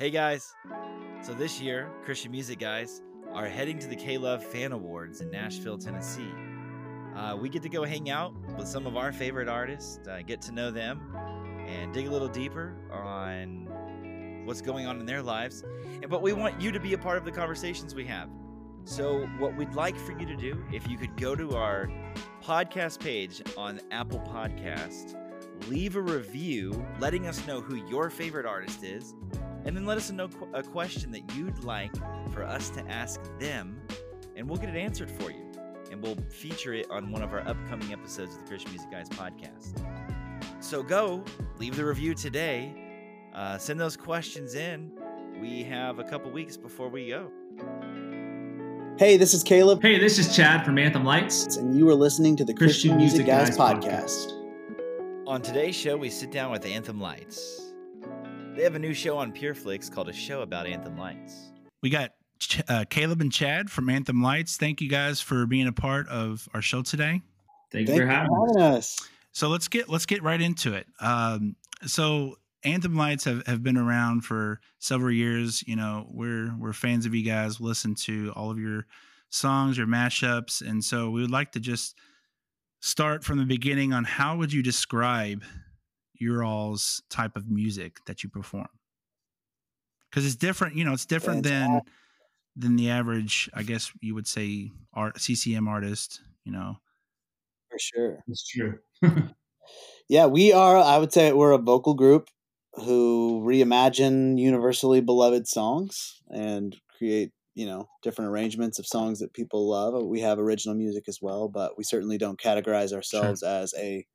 Hey guys. So this year, Christian Music Guys are heading to the K Love Fan Awards in Nashville, Tennessee. Uh, we get to go hang out with some of our favorite artists, uh, get to know them, and dig a little deeper on what's going on in their lives. But we want you to be a part of the conversations we have. So what we'd like for you to do, if you could go to our podcast page on Apple Podcast, leave a review letting us know who your favorite artist is, and then let us know a question that you'd like for us to ask them, and we'll get it answered for you. And we'll feature it on one of our upcoming episodes of the Christian Music Guys podcast. So go, leave the review today, uh, send those questions in. We have a couple weeks before we go. Hey, this is Caleb. Hey, this is Chad from Anthem Lights. And you are listening to the Christian, Christian Music, Music Guys, Guys podcast. On today's show, we sit down with Anthem Lights. They have a new show on PureFlix called A Show About Anthem Lights. We got uh, Caleb and Chad from Anthem Lights. Thank you guys for being a part of our show today. Thank, Thank you for having, having us. So let's get let's get right into it. Um, so Anthem Lights have, have been around for several years. You know, we're we're fans of you guys. Listen to all of your songs, your mashups, and so we would like to just start from the beginning on how would you describe your all's type of music that you perform? Because it's different. You know, it's different than than the average. I guess you would say art CCM artist. You know, for sure, it's true. yeah, we are. I would say we're a vocal group who reimagine universally beloved songs and create you know different arrangements of songs that people love we have original music as well but we certainly don't categorize ourselves sure. as a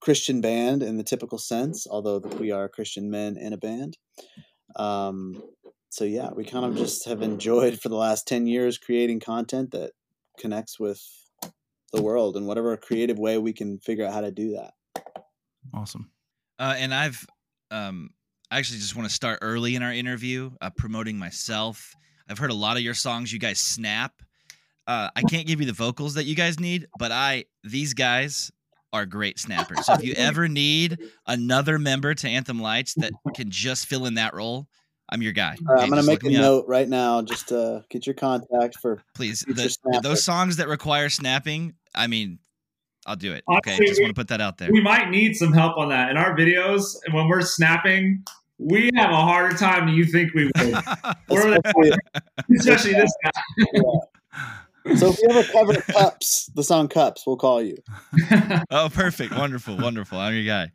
christian band in the typical sense although we are christian men in a band um, so yeah we kind of just have enjoyed for the last 10 years creating content that connects with the world in whatever creative way we can figure out how to do that awesome uh, and i've um, I actually just want to start early in our interview, uh, promoting myself. I've heard a lot of your songs. You guys snap. Uh, I can't give you the vocals that you guys need, but I these guys are great snappers. So if you ever need another member to Anthem Lights that can just fill in that role, I'm your guy. Right, I'm gonna make a note up. right now. Just to get your contact for please. The, those songs that require snapping. I mean, I'll do it. Honestly, okay, just want to put that out there. We might need some help on that in our videos, and when we're snapping, we have a harder time than you think we would. especially this guy. yeah. So if you ever cover cups, the song "Cups," we'll call you. oh, perfect, wonderful, wonderful. I'm your guy.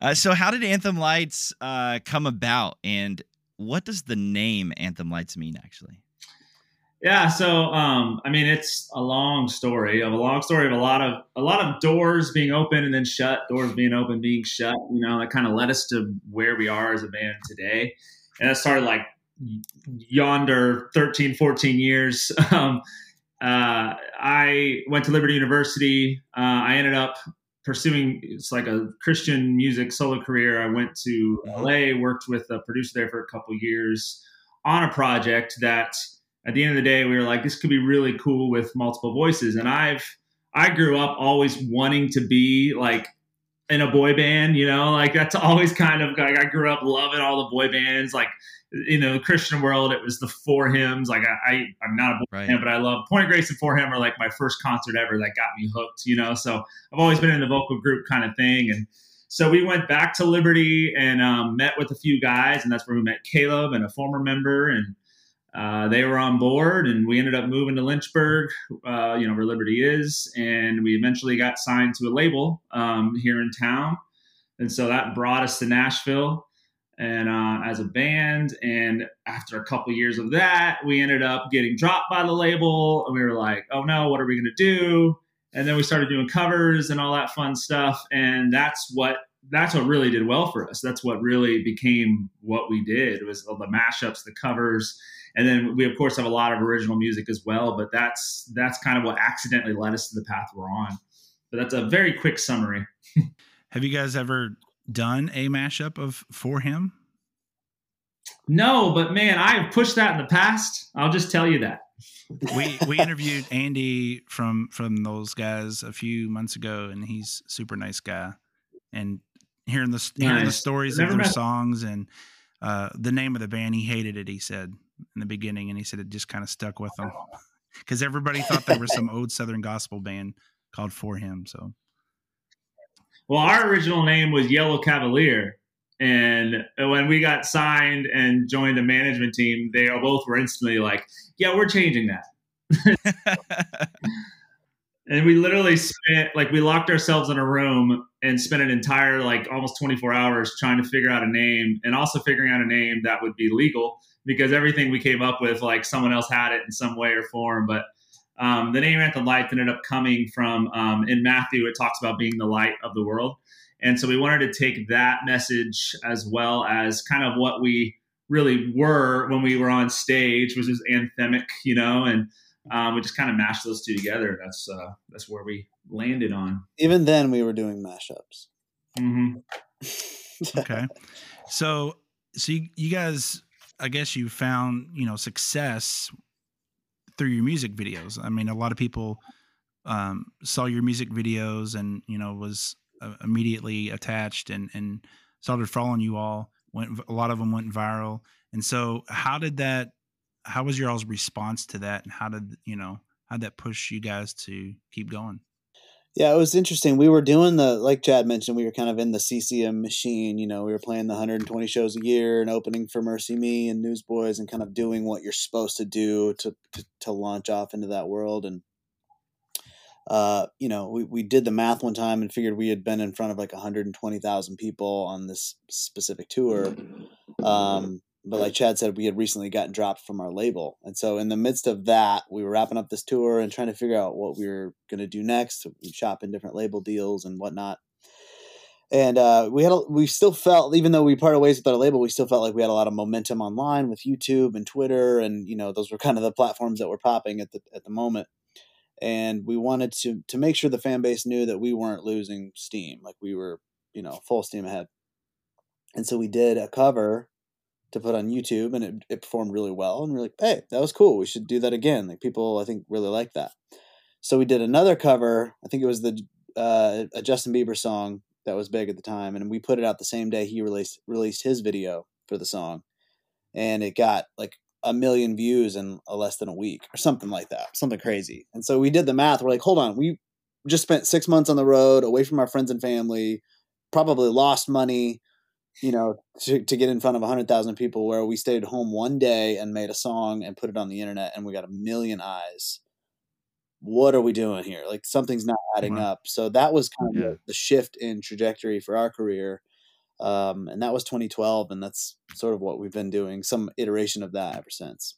Uh, so, how did Anthem Lights uh, come about, and what does the name Anthem Lights mean actually? Yeah, so um, I mean, it's a long story of a long story of a lot of a lot of doors being open and then shut, doors being open, being shut. You know, that kind of led us to where we are as a band today. And that started like yonder 13, 14 years. Um, uh, I went to Liberty University. Uh, I ended up pursuing it's like a Christian music solo career. I went to mm-hmm. LA, worked with a producer there for a couple years on a project that at the end of the day, we were like, this could be really cool with multiple voices. And I've, I grew up always wanting to be like in a boy band, you know, like that's always kind of like I grew up loving all the boy bands. Like, you know, the Christian world, it was the 4Hims. Like I, I am not a boy right. band, but I love Point of Grace and 4Him are like my first concert ever that got me hooked, you know. So I've always been in the vocal group kind of thing. And so we went back to Liberty and um, met with a few guys, and that's where we met Caleb and a former member and uh, they were on board, and we ended up moving to Lynchburg, uh, you know, where Liberty is, and we eventually got signed to a label um, here in town, and so that brought us to Nashville, and uh, as a band. And after a couple years of that, we ended up getting dropped by the label, and we were like, "Oh no, what are we to do?" And then we started doing covers and all that fun stuff, and that's what that's what really did well for us. That's what really became what we did was all the mashups, the covers and then we of course have a lot of original music as well but that's that's kind of what accidentally led us to the path we're on but that's a very quick summary have you guys ever done a mashup of 4Him no but man i have pushed that in the past i'll just tell you that we we interviewed andy from from those guys a few months ago and he's super nice guy and hearing the hearing the stories of their songs and uh, the name of the band. He hated it. He said in the beginning, and he said it just kind of stuck with him because everybody thought there was some old Southern gospel band called 4Him. So, well, our original name was Yellow Cavalier. And when we got signed and joined the management team, they both were instantly like, "Yeah, we're changing that." and we literally spent like we locked ourselves in a room and spent an entire like almost 24 hours trying to figure out a name and also figuring out a name that would be legal because everything we came up with like someone else had it in some way or form but um, the name anthem light ended up coming from um, in matthew it talks about being the light of the world and so we wanted to take that message as well as kind of what we really were when we were on stage, which is anthemic, you know, and um, we just kind of mashed those two together. That's uh, that's where we landed on. Even then, we were doing mashups. Mm-hmm. okay, so so you, you guys, I guess you found you know success through your music videos. I mean, a lot of people um, saw your music videos and you know was uh, immediately attached and and started following you all. Went a lot of them went viral, and so how did that? How was your all's response to that, and how did you know how did that push you guys to keep going? Yeah, it was interesting. We were doing the like Chad mentioned, we were kind of in the CCM machine. You know, we were playing the 120 shows a year and opening for MercyMe and Newsboys and kind of doing what you're supposed to do to to, to launch off into that world. And uh, you know, we, we did the math one time and figured we had been in front of like 120,000 people on this specific tour. Um, but like Chad said, we had recently gotten dropped from our label. And so in the midst of that, we were wrapping up this tour and trying to figure out what we were going to do next. We shop in different label deals and whatnot. And uh, we had a, we still felt even though we parted ways with our label, we still felt like we had a lot of momentum online with YouTube and Twitter, and you know those were kind of the platforms that were popping at the at the moment and we wanted to to make sure the fan base knew that we weren't losing steam like we were you know full steam ahead and so we did a cover to put on youtube and it, it performed really well and we are like hey that was cool we should do that again like people i think really like that so we did another cover i think it was the uh, a justin bieber song that was big at the time and we put it out the same day he released released his video for the song and it got like a million views in less than a week or something like that, something crazy. And so we did the math. We're like, hold on, we just spent six months on the road, away from our friends and family, probably lost money, you know, to, to get in front of 100,000 people where we stayed home one day and made a song and put it on the internet and we got a million eyes. What are we doing here? Like something's not adding wow. up. So that was kind of yeah. the shift in trajectory for our career um, and that was 2012 and that's sort of what we've been doing some iteration of that ever since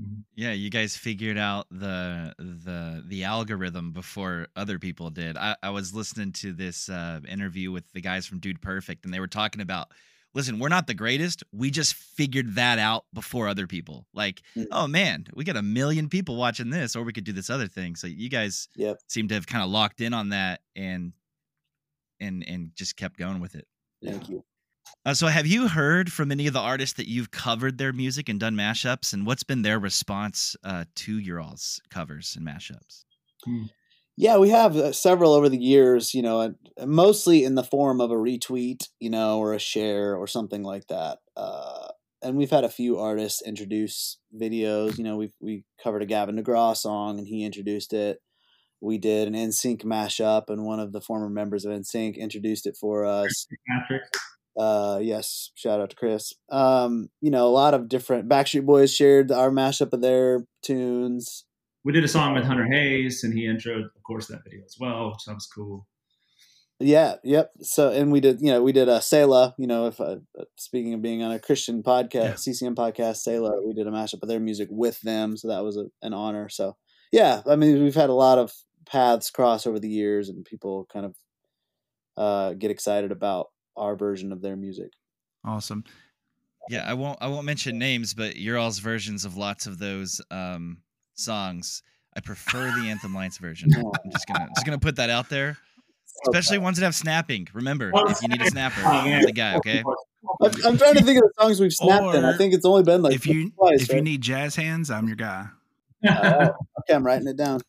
mm-hmm. yeah you guys figured out the the the algorithm before other people did i, I was listening to this uh, interview with the guys from dude perfect and they were talking about listen we're not the greatest we just figured that out before other people like mm-hmm. oh man we got a million people watching this or we could do this other thing so you guys yep. seem to have kind of locked in on that and and and just kept going with it Thank you. Uh, so, have you heard from any of the artists that you've covered their music and done mashups, and what's been their response uh, to your all's covers and mashups? Hmm. Yeah, we have uh, several over the years. You know, mostly in the form of a retweet, you know, or a share or something like that. Uh, and we've had a few artists introduce videos. You know, we we covered a Gavin DeGraw song, and he introduced it we did an NSYNC mashup, and one of the former members of NSYNC introduced it for us. Patrick. Uh, yes, shout out to Chris. Um, you know, a lot of different Backstreet Boys shared our mashup of their tunes. We did a song with Hunter Hayes, and he introed, of course, that video as well, which sounds cool. Yeah, yep. So, and we did, you know, we did a Selah. You know, if uh, speaking of being on a Christian podcast, yeah. CCM podcast, Selah, we did a mashup of their music with them, so that was a, an honor. So, yeah, I mean, we've had a lot of paths cross over the years, and people kind of uh, get excited about our version of their music. Awesome. Yeah, I won't I won't mention names, but your all's versions of lots of those um, songs. I prefer the Anthem Lights version. I'm just gonna just gonna put that out there. Especially ones that have snapping. Remember, if you need a snapper, the guy. Okay. I'm, I'm, trying to think of the songs we've snapped or in. I think it's only been like if you twice, if right? you need jazz hands, I'm your guy. Uh, okay, I'm writing it down.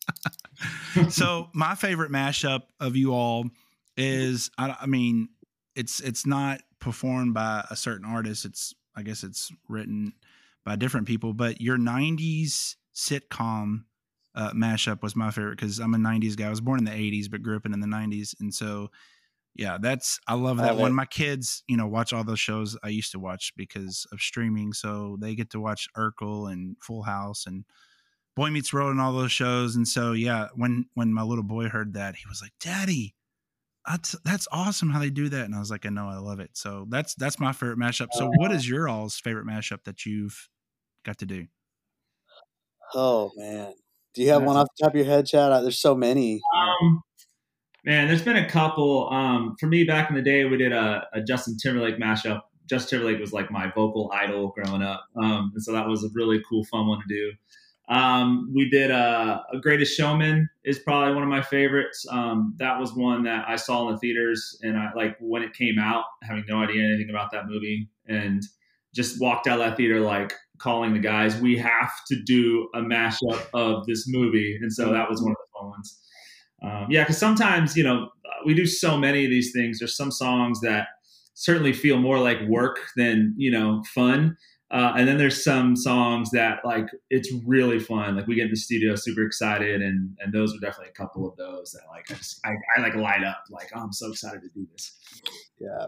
so my favorite mashup of you all is I, I, mean it's it's not performed by a certain artist. It's I guess it's written by different people, but your '90s sitcom uh, mashup was my favorite because I'm a '90s guy. I was born in the '80s, but grew up in, in the '90s, and so yeah, that's I love that. Love when it. my kids, you know, watch all those shows I used to watch because of streaming, so they get to watch Urkel and Full House and Boy Meets World and all those shows. And so yeah, when when my little boy heard that, he was like, "Daddy, that's that's awesome how they do that." And I was like, "I know, I love it." So that's that's my favorite mashup. So what is your all's favorite mashup that you've got to do? Oh man, do you have one off the top of your head, Chad? Uh, There's so many. Um, man, there's been a couple. Um, for me, back in the day, we did a, a Justin Timberlake mashup. Justin Timberlake was like my vocal idol growing up, um, and so that was a really cool, fun one to do. Um, we did a, a Greatest Showman is probably one of my favorites. Um, that was one that I saw in the theaters, and I like when it came out, having no idea anything about that movie, and just walked out of that theater like calling the guys, "We have to do a mashup of this movie," and so that was one of the fun ones. Um, yeah, because sometimes you know we do so many of these things. There's some songs that certainly feel more like work than you know fun, uh, and then there's some songs that like it's really fun. Like we get in the studio super excited, and and those are definitely a couple of those that like I just I, I like light up. Like oh, I'm so excited to do this. Yeah.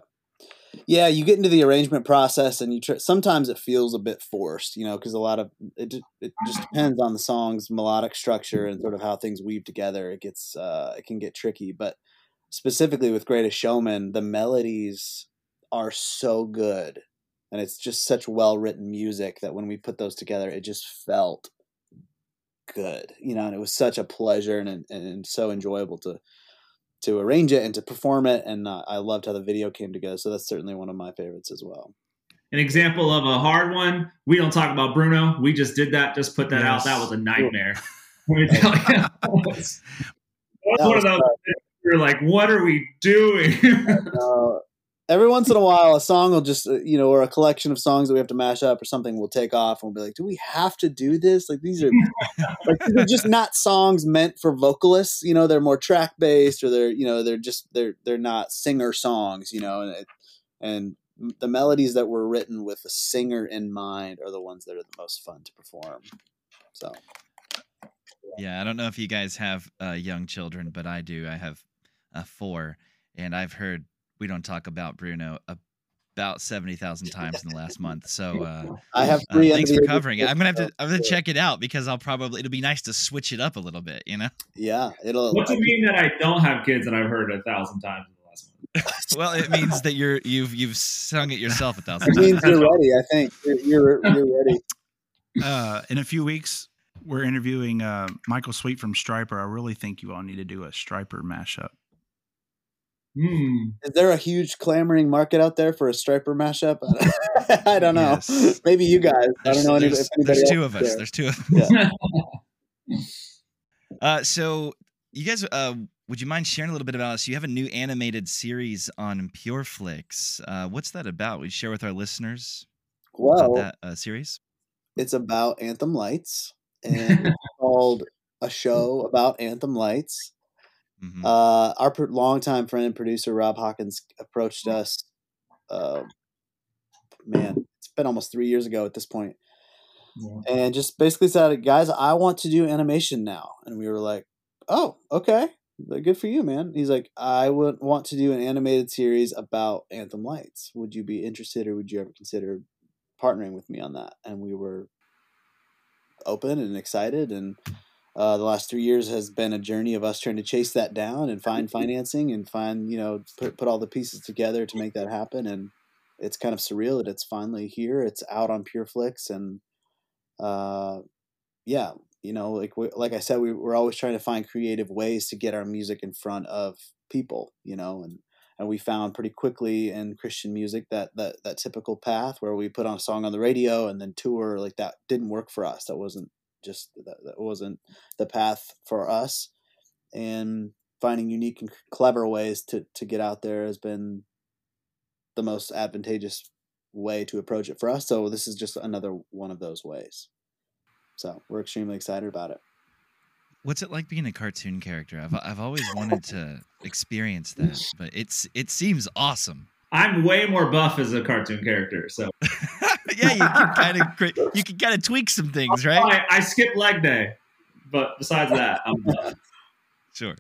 Yeah, you get into the arrangement process, and you tr- sometimes it feels a bit forced, you know, because a lot of it just, it just depends on the song's melodic structure and sort of how things weave together. It gets uh, it can get tricky, but specifically with Greatest Showman, the melodies are so good, and it's just such well written music that when we put those together, it just felt good, you know, and it was such a pleasure and and, and so enjoyable to to arrange it and to perform it. And uh, I loved how the video came together. So that's certainly one of my favorites as well. An example of a hard one. We don't talk about Bruno. We just did that. Just put that out. That was a nightmare. Let me tell you. That was, that was one of those. You're like, what are we doing? Every once in a while, a song will just, uh, you know, or a collection of songs that we have to mash up or something will take off and we'll be like, do we have to do this? Like these are, like, these are just not songs meant for vocalists. You know, they're more track based or they're, you know, they're just, they're, they're not singer songs, you know, and, it, and the melodies that were written with a singer in mind are the ones that are the most fun to perform. So. Yeah, I don't know if you guys have uh, young children, but I do. I have uh, four, and I've heard we don't talk about Bruno about seventy thousand times in the last month. So uh, I have uh, thanks for the age of covering it. I'm gonna have to. I'm gonna check it out because I'll probably. It'll be nice to switch it up a little bit. You know. Yeah, it'll. what do you mean that I don't have kids and I've heard it a thousand times in the last month? Well, it means that you're you've you've sung it yourself a thousand It times. means you're ready. I think you're you're, you're ready. Uh, in a few weeks, we're interviewing uh, Michael Sweet from Stryper. I really think you all need to do a Stryper mashup. Hmm. Is there a huge clamoring market out there for a stryper mashup? I don't know. Yes. Maybe you guys. I There's, don't know any, there's, anybody there's two of us. there. There's two of Yeah. Uh, so you guys, uh, would you mind sharing a little bit about us? You have a new animated series on PureFlix. Uh, what's that about? Would you share with our listeners Well, about that uh, series? it's about Anthem Lights, and it's called a show about Anthem Lights. Mhm. Uh, our pro- longtime friend and producer Rob Hawkins approached us. Uh, man, it's been almost three years ago at this point, Yeah. and just basically said, "Guys, I want to do animation now." And we were like, "Oh, okay, good for you, man." He's like, "I would want to do an animated series about Anthem Lights. Would you be interested, or would you ever consider partnering with me on that?" And we were open and excited, and uh, the last three years has been a journey of us trying to chase that down and find financing and find you know put put all the pieces together to make that happen. And it's kind of surreal that it's finally here. It's out on pureflix and uh yeah you know like we, like i said we, we're always trying to find creative ways to get our music in front of people you know and and we found pretty quickly in christian music that that that typical path where we put on a song on the radio and then tour like that didn't work for us. That wasn't just that, that wasn't the path for us and finding unique and clever ways to to get out there has been the most advantageous way to approach it for us so this is just another one of those ways so we're extremely excited about it What's it like being a cartoon character? I've I've always wanted to experience that, but it's it seems awesome. I'm way more buff as a cartoon character, so yeah, you can kind of you can kind of tweak some things, right? I, I skipped leg day, but besides that, I'm done. Sure.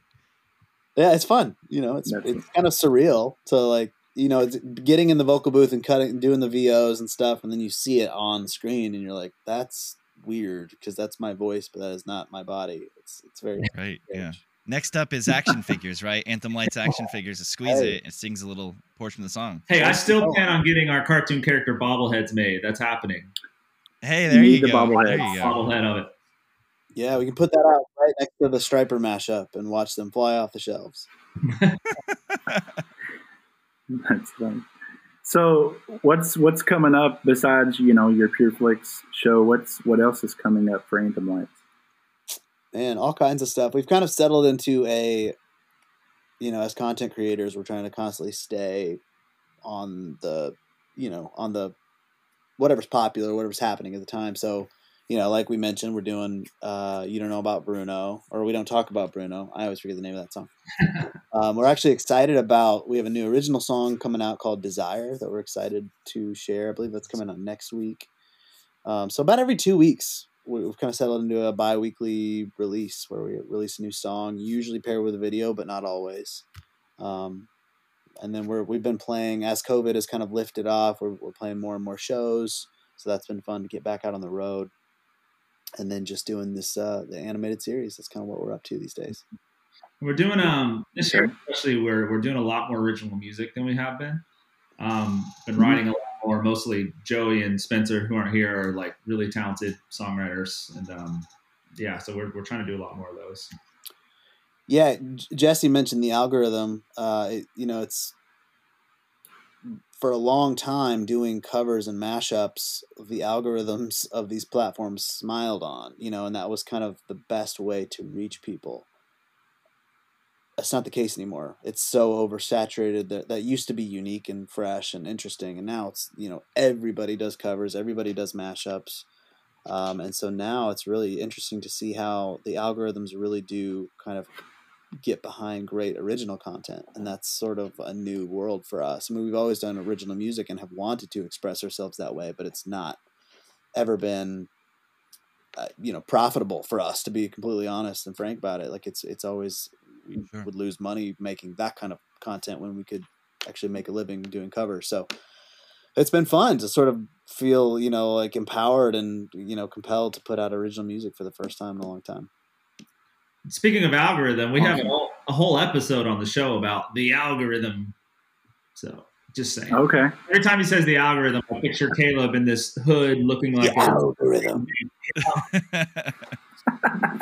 Yeah, it's fun. You know, it's That's it's kind of surreal to like you know it's getting in the vocal booth and cutting and doing the VOs and stuff, and then you see it on screen, and you're like, that's weird because that's my voice, but that is not my body. It's it's very Right. Yeah. Strange. Next up is action figures, right? Anthem Lights action figures. To squeeze Hey. it, it sings a little portion of the song. Hey, I still oh. plan on getting our cartoon character bobbleheads made. That's happening. Hey, there need you the go. bobblehead. There you go. Bobblehead of it. Yeah, we can put that out right next to the Stryper mashup and watch them fly off the shelves. That's fun. So what's what's coming up besides you know your PureFlix show? What's what else is coming up for Anthem Lights? And all kinds of stuff. We've kind of settled into a, you know, as content creators, we're trying to constantly stay on the, you know, on the whatever's popular, whatever's happening at the time. So, you know, like we mentioned, we're doing uh, "You Don't Know About Bruno" or "We Don't Talk About Bruno." I always forget the name of that song. um, we're actually excited about. We have a new original song coming out called "Desire" that we're excited to share. I believe that's coming out next week. Um, so about every two weeks, we- we've kind of settled into a bi-weekly release where we release a new song, usually paired with a video, but not always. Um, and then we're we've been playing as COVID has kind of lifted off. We're we're playing more and more shows, so that's been fun to get back out on the road. And then just doing this uh, the animated series. That's kind of what we're up to these days. We're doing um this year especially we're we're doing a lot more original music than we have been. Um, been Mm-hmm. writing a more. Mostly Joey and Spencer, who aren't here, are like really talented songwriters, and um, yeah, so we're we're trying to do a lot more of those. Yeah, Jesse mentioned the algorithm. Uh, it, you know, it's for a long time doing covers and mashups. The algorithms of these platforms smiled on, you know, and that was kind of the best way to reach people. That's not the case anymore. It's so oversaturated that that used to be unique and fresh and interesting, and now it's you know everybody does covers, everybody does mashups. Um, and so now it's really interesting to see how the algorithms really do kind of get behind great original content. And that's sort of a new world for us. I mean, we've always done original music and have wanted to express ourselves that way, but it's not ever been, uh, you know, profitable for us to be completely honest and frank about it. Like it's, it's always, we Sure. would lose money making that kind of content when we could actually make a living doing covers. So, it's been fun to sort of feel you know like empowered and you know compelled to put out original music for the first time in a long time Speaking of algorithm, we have a whole, a whole episode on the show about the algorithm. So just saying. Okay. Every time he says the algorithm, I picture Caleb in this hood looking like the a, algorithm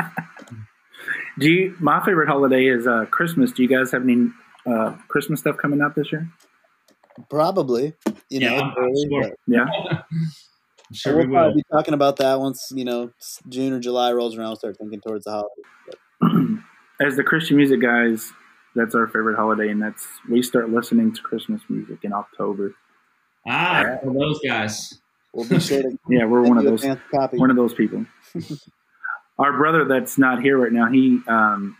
Do you? My favorite holiday is uh, Christmas. Do you guys have any uh, Christmas stuff coming out this year? probably you know Yeah, I'm early, sure. Yeah. I'm sure we'll we probably be talking about that once you know june or july rolls around we'll start thinking towards the holiday As the Christian music guys, that's our favorite holiday, and that's we start listening to Christmas music in October. Ah, for those guys. we'll be sure to Yeah, we're one of those. copy One of those people. our brother that's not here right now, he um,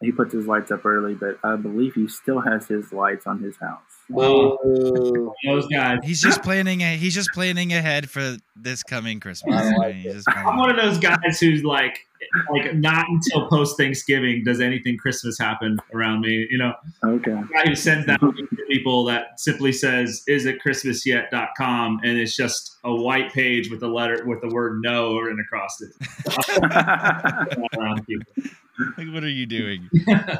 he puts his lights up early, but I believe he still has his lights on his house. Wow. Those guys. he's just planning. A, he's just planning ahead for this coming Christmas. I like He's just I'm planning. one of those guys who's like, like not until post Thanksgiving does anything Christmas happen around me. You know, Okay. the guy who sends that to people that simply says, "Is it Christmas yet?".com and it's just a white page with a letter with the word "no" written across it. Like, what are you doing?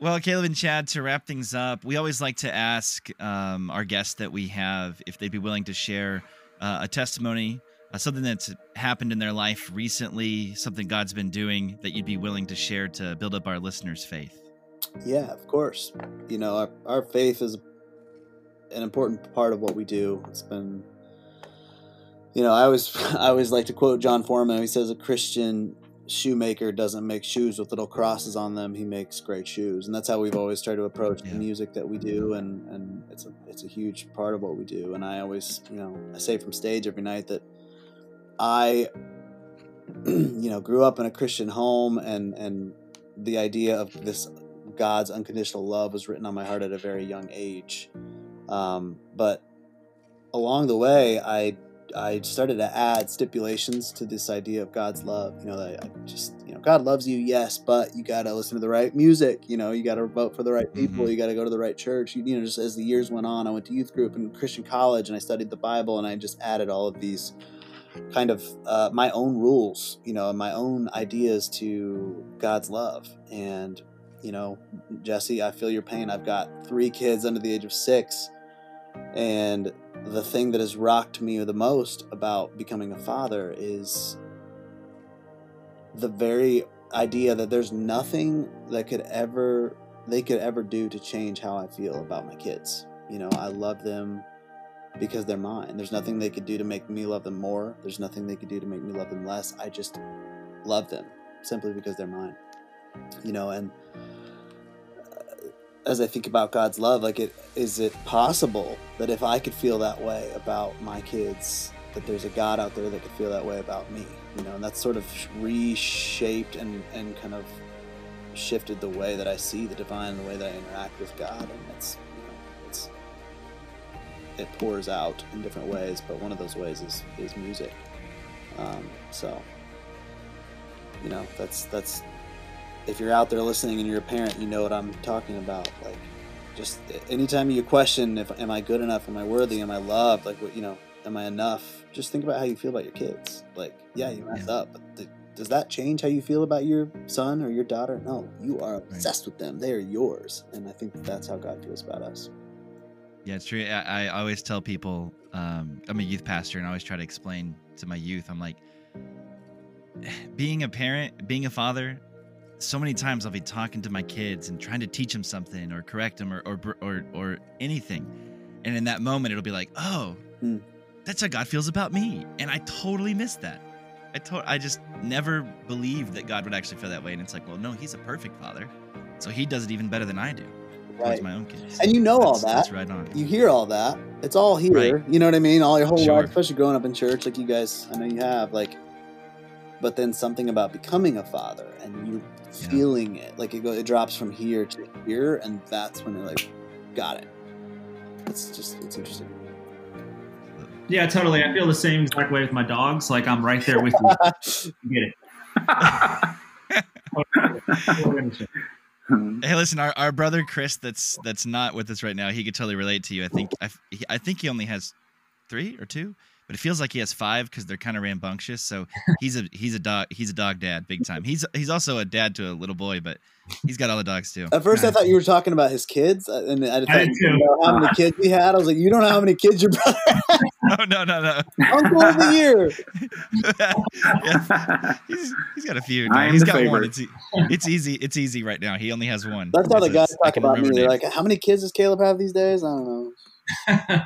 Well, Caleb and Chad, to wrap things up, we always like to ask um, our guests that we have if they'd be willing to share uh, a testimony, uh, something that's happened in their life recently, something God's been doing that you'd be willing to share to build up our listeners' faith. Yeah, of course. You know, our, our faith is an important part of what we do. It's been, you know, I always I always like to quote Jon Foreman. He says, "A Christian shoemaker doesn't make shoes with little crosses on them. He makes great shoes." And that's how we've always tried to approach Yeah. the music that we do, and and it's a it's a huge part of what we do. And I always, you know, I say from stage every night that I, you know, grew up in a Christian home, and and the idea of this God's unconditional love was written on my heart at a very young age. Um, but along the way, I I started to add stipulations to this idea of God's love. You know, that I just you know, God loves you, yes, but you got to listen to the right music. You know, you got to vote for the right people. Mhm. You got to go to the right church. You, you know, just as the years went on, I went to youth group and Christian college, and I studied the Bible, and I just added all of these kind of uh, my own rules, you know, my own ideas to God's love. And you know, Jesse, I feel your pain. I've got three kids under the age of six, and the thing that has rocked me the most about becoming a father is the very idea that there's nothing that could ever they could ever do to change how I feel about my kids. You know, I love them because they're mine. There's nothing they could do to make me love them more. There's nothing they could do to make me love them less. I just love them simply because they're mine. You know, and uh, as I think about God's love, like it is it possible that if I could feel that way about my kids, that there's a God out there that could feel that way about me, you know, and that's sort of reshaped and, and kind of shifted the way that I see the divine, the way that I interact with God, and it's it pours out in different ways, but one of those ways is is music. Um, so, you know, that's that's if you're out there listening and you're a parent, you know what I'm talking about. Like, just anytime you question if am I good enough, am I worthy, am I loved, like what you know, am I enough? Just think about how you feel about your kids. Like, yeah, you messed Yeah. up, but th- does that change how you feel about your son or your daughter? No, you are obsessed with them. They are yours, and I think that's how God feels about us. Yeah, it's true. I, I always tell people, um, I'm a youth pastor, and I always try to explain to my youth, I'm like, being a parent, being a father, so many times I'll be talking to my kids and trying to teach them something or correct them or or or, or anything, and in that moment it'll be like, oh, Hmm. that's how God feels about me, and I totally missed that. I to- I just never believed that God would actually feel that way, and it's like, well, no, He's a perfect father, so He does it even better than I do towards Right. my own kids. And you know all that. That's right on. you hear all that. It's all here. Right. You know what I mean? All your whole Sure. life, especially growing up in church, like you guys, I know you have. Like, but then something about becoming a father and you Yeah. feeling it, like it go, it drops from here to here, and that's when you're like, got it. It's just, it's interesting. Yeah, totally. I feel the same exact way with my dogs. Like I'm right there with you. You Get it? Hey, listen, our, our brother Chris, that's that's not with us right now. He could totally relate to you. I think I, I think he only has three or two, but it feels like he has five because they're kind of rambunctious. So he's a he's a dog he's a dog dad big time. He's he's also a dad to a little boy, but he's got all the dogs too. At first, I thought you were talking about his kids, uh, and I thought did you didn't too. know how many kids he had. I was like, you don't know how many kids your brother has. No, no, no, no. Uncle of the year. Yeah, he's, he's got a few. I No, am he's the got one. favorite. It's e- it's easy. It's easy right now. He only has one. That's how the guys talk about me. remember They're like, how many kids does Caleb have these days? I don't know.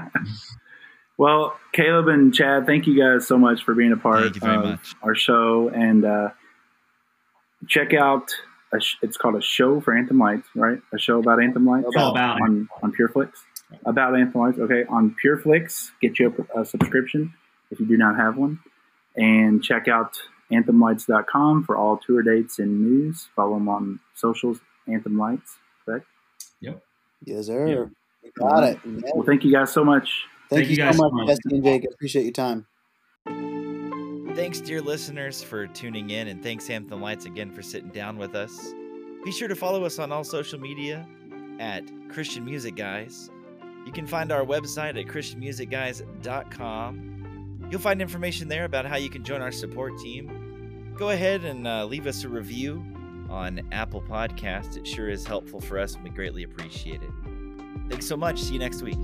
well, Caleb and Chad, thank you guys so much for being a part Thank you very of much. our show. And uh, check out, a sh- it's called a show for Anthem Lights, right? A show about Anthem Lights. It's all about it. on, on PureFlix. About Anthem Lights, okay. On PureFlix, get you a, a subscription if you do not have one. And check out anthemlights.com for all tour dates and news. Follow them on socials, Anthem Lights, correct? Yep. Yes, sir. Yeah. You got it. Yeah. Well, thank you guys so much. Thank, Thank you you guys so so much, much. Jesse and Jake. I appreciate your time. Thanks, dear listeners, for tuning in, and thanks, Anthem Lights, again for sitting down with us. Be sure to follow us on all social media at Christian Music Guys. You can find our website at ChristianMusicGuys.com. You'll find information there about how you can join our support team. Go ahead and uh, leave us a review on Apple Podcasts. It sure is helpful for us, and we greatly appreciate it. Thanks so much. See you next week.